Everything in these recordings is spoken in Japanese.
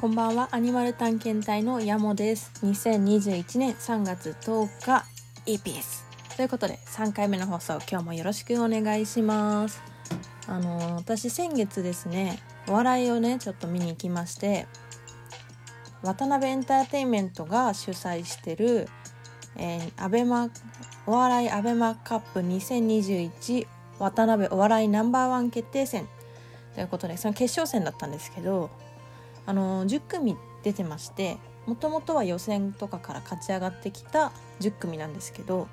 こんばんは。アニマル探検隊のヤモです。2021年3月10日 EPS ということで3回目の放送今日もよろしくお願いします。あの私先月ですねお笑いをねちょっと見に行きまして渡辺エンターテインメントが主催してる、えー、アベマお笑いアベマカップ2021渡辺お笑いナンバーワン決定戦。ということでその決勝戦だったんですけどあの10組出てましてもともとは予選とかから勝ち上がってきた10組なんですけど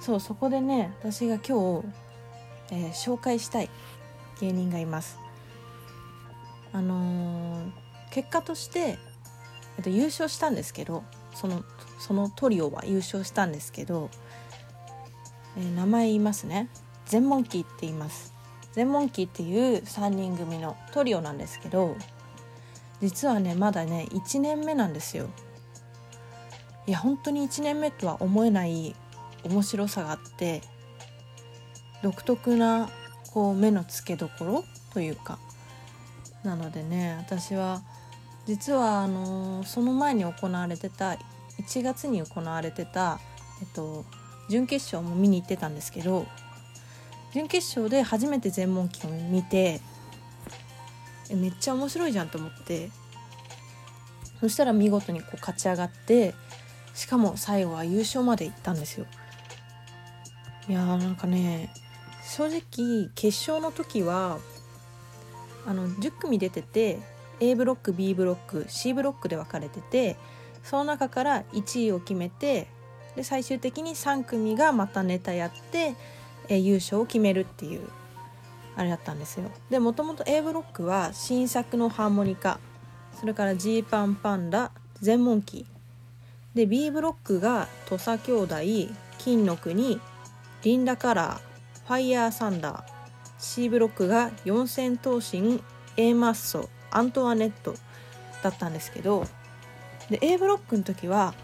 そうそこでね私が今日、えー、紹介したい芸人がいます。あのー、結果として、えっと、優勝したんですけどそのそのトリオは優勝したんですけど、えー、名前言いますね。全モンキーって言います。全モンキーっていう3人組のトリオなんですけど実はねまだね1年目なんですよ。いや本当に1年目とは思えない面白さがあって独特なこう目の付けどころというかなのでね私は実はあのその前に行われてた1月に行われてた、えっと、準決勝も見に行ってたんですけど準決勝で初めて全問記を見てめっちゃ面白いじゃんと思って。そしたら見事にこう勝ち上がってしかも最後は優勝まで行ったんですよ。いやーなんかね正直決勝の時はあの10組出てて A ブロック B ブロック C ブロックで分かれててその中から1位を決めてで最終的に3組がまたネタやって、え優勝を決めるっていうあれだったんですよ。でもともと A ブロックは新作のハーモニカ。それからジーパンパンダ全問記。で B ブロックが土佐兄弟金の国リンダカラーファイヤーサンダー。C ブロックが四千頭身 A マッソアントワネットだったんですけど。で A ブロックの時は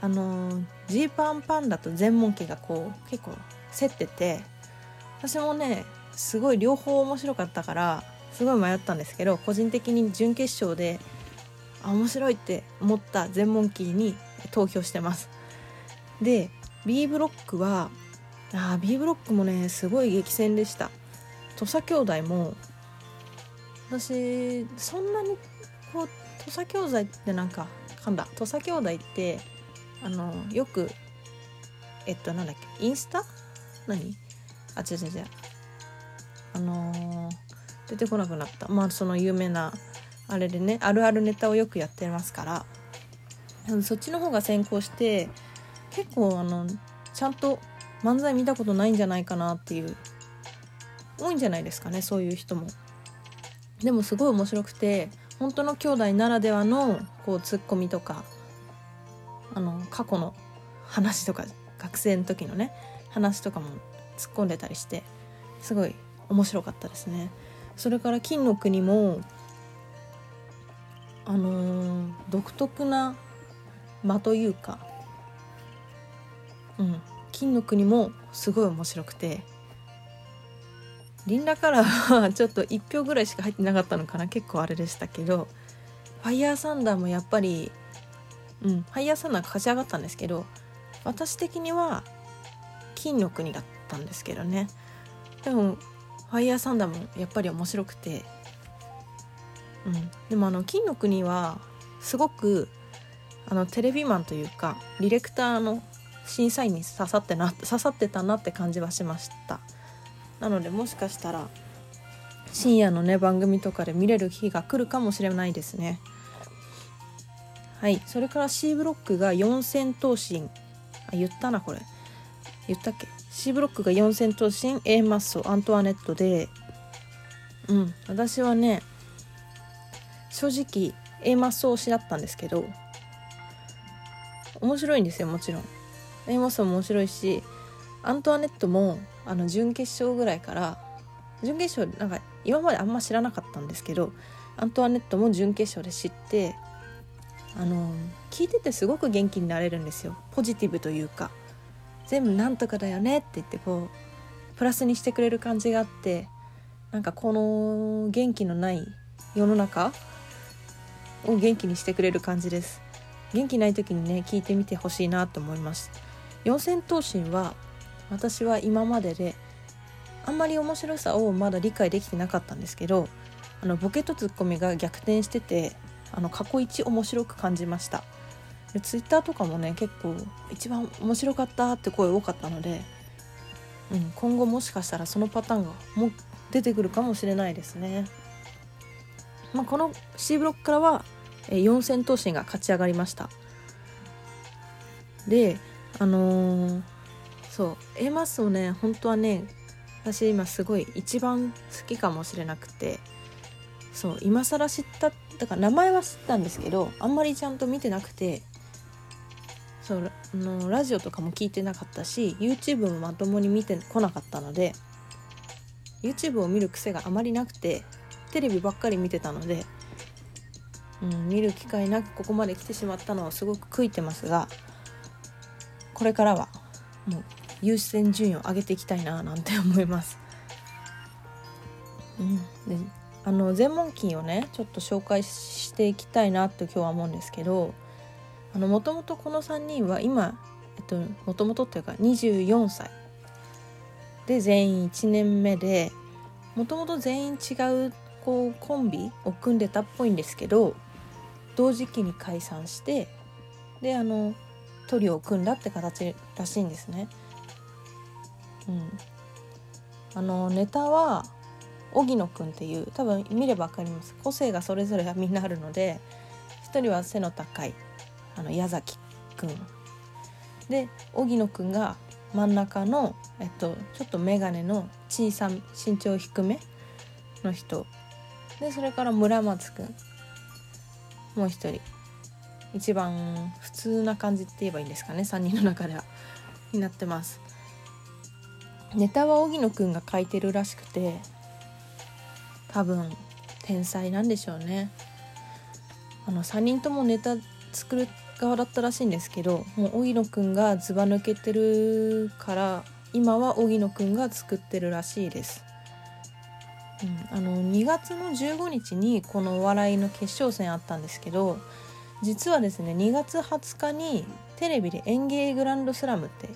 あのジーパンパンダと全問記がこう結構競ってて。私もねすごい両方面白かったからすごい迷ったんですけど個人的に準決勝で面白いって思った全問キーに投票してます。で B ブロックはあ B ブロックもねすごい激戦でした。土佐兄弟も私そんなにこう土佐兄弟ってなんか噛んだ。土佐兄弟ってあのよくえっとなんだっけインスタ？何？あ違う違う違う。あのー、出てこなくなったまあその有名なあれでねあるあるネタをよくやってますからそっちの方が先行して結構あのちゃんと漫才見たことないんじゃないかなっていう多いんじゃないですかねそういう人も。でもすごい面白くて本当の兄弟ならではのこうツッコミとかあの過去の話とか学生の時のね話とかも突っ込んでたりしてすごい面白かったですね。それから金の国もあのー、独特な間というかうん金の国もすごい面白くてリンダカラーは ちょっと1票ぐらいしか入ってなかったのかな結構あれでしたけどファイヤーサンダーもやっぱりうんファイヤーサンダー勝ち上がったんですけど私的には金の国だったんですけどね。でもファイヤーサンダーもやっぱり面白くて、うん、でもあの金の国はすごくあのテレビマンというかディレクターの審査員に刺さってな刺さってたなって感じはしました。なのでもしかしたら深夜のね番組とかで見れる日が来るかもしれないですね。はい。それから C ブロックが四千頭身。あ言ったなこれ。言ったっけ？C ブロックが四千頭身 A マッソアントワネットで。うん私はね正直 A マッソ推しだったんですけど面白いんですよもちろん。A マッソも面白いしアントワネットもあの準決勝ぐらいから準決勝なんか今まであんま知らなかったんですけどアントワネットも準決勝で知ってあの聞いててすごく元気になれるんですよ。ポジティブというか。全部なんとかだよねって言ってこうプラスにしてくれる感じがあってなんかこの元気のない世の中を元気にしてくれる感じです。元気ない時にね聞いてみてほしいなと思います。四千頭身は私は今までであんまり面白さをまだ理解できてなかったんですけどあのボケとツッコミが逆転しててあの過去一面白く感じました。でツイッターとかもね結構一番面白かったって声多かったので、うん、今後もしかしたらそのパターンがも出てくるかもしれないですね、まあ、この C ブロックからは四千頭身が勝ち上がりました。であのー、そう A マスをね本当はね私今すごい一番好きかもしれなくてそう今更知っただから名前は知ったんですけどあんまりちゃんと見てなくてそうあのラジオとかも聞いてなかったし YouTube もまともに見てこなかったので YouTube を見る癖があまりなくてテレビばっかり見てたのでうん、見る機会なくここまで来てしまったのはすごく悔いてますがこれからはもう優先順位を上げていきたいななんて思います。うん、であの全問キーをねちょっと紹介していきたいなと今日は思うんですけどもともとこの3人は今もともとっていうか24歳。で全員1年目でもともと全員違うこうコンビを組んでたっぽいんですけど同時期に解散してであのトリオを組んだって形らしいんですね。うん、あのネタは荻野くんっていう多分見れば分かります。個性がそれぞれみんなあるので1人は背の高い。あの矢崎くんで荻野くんが真ん中の、えっと、ちょっと眼鏡の小さ身長低めの人。でそれから村松くん。もう一人。一番普通な感じって言えばいいんですかね。3人の中では。になってます。ネタは荻野くんが書いてるらしくて多分天才なんでしょうね。あの3人ともネタ作る側だったらしいんですけどもう荻野くんがずば抜けてるから今は荻野くんが作ってるらしいです。うん、あの2月の15日にこのお笑いの決勝戦あったんですけど実はですね2月20日にテレビで「演芸グランドスラム」って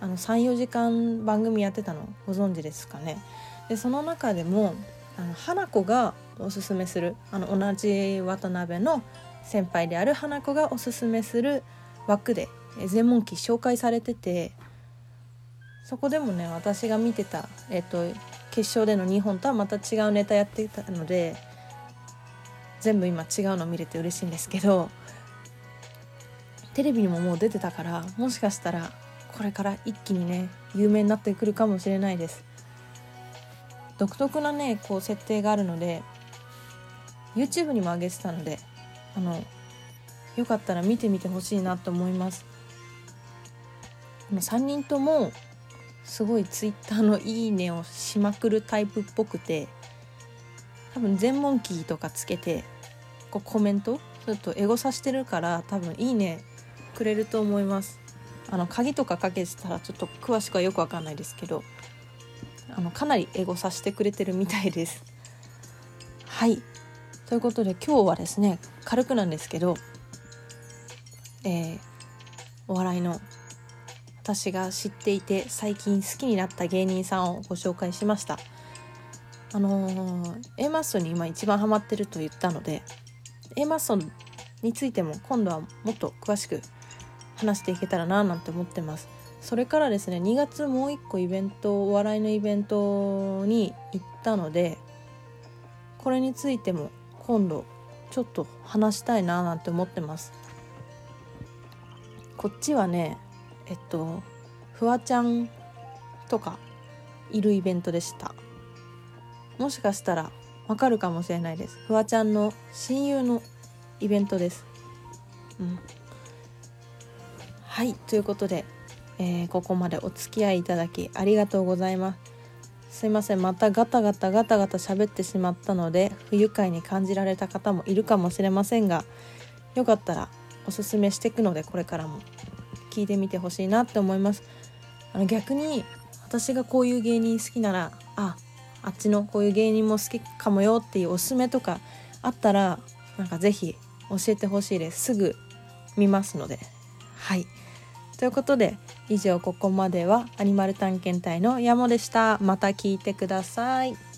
あの34時間番組やってたのご存知ですかね。でその中でもあの花子がおすすめするあの同じ渡辺の先輩である花子がおすすめする枠で全問記紹介されててそこでもね私が見てた、えっと、決勝での2本とはまた違うネタやってたので全部今違うの見れて嬉しいんですけどテレビにももう出てたからもしかしたらこれから一気にね有名になってくるかもしれないです。独特なねこう設定があるので YouTube にも上げてたのであのよかったら見てみてほしいなと思います。3人ともすごいツイッターの「いいね」をしまくるタイプっぽくて多分全問キーとかつけてこうコメントちょっとエゴさしてるから多分「いいね」くれると思います。あの鍵とかかけてたらちょっと詳しくはよくわかんないですけどあのかなりエゴさしてくれてるみたいです。はい。ということで今日はですね軽くなんですけどえー、お笑いの私が知っていて最近好きになった芸人さんをご紹介しました。あのー、A マッソに今一番ハマってると言ったので A マッソについても今度はもっと詳しく話していけたらななんて思ってます。それからですね2月もう一個イベントお笑いのイベントに行ったのでこれについても今度ちょっと話したいななんて思ってます。こっちはねえっとフワちゃんとかいるイベントでした。もしかしたらわかるかもしれないです。フワちゃんの親友のイベントです。うん。はいということで、えー、ここまでお付き合いいただきありがとうございます。すいません。またガタガタガタガタ喋ってしまったので不愉快に感じられた方もいるかもしれませんがよかったらおすすめしていくのでこれからも。聞いてみてほしいなって思います。あの逆に私がこういう芸人好きならああっちのこういう芸人も好きかもよっていうおすすめとかあったらなんか是非教えてほしいです。すぐ見ますので。はい。ということで以上ここまではアニマル探検隊の山でした。また聞いてください。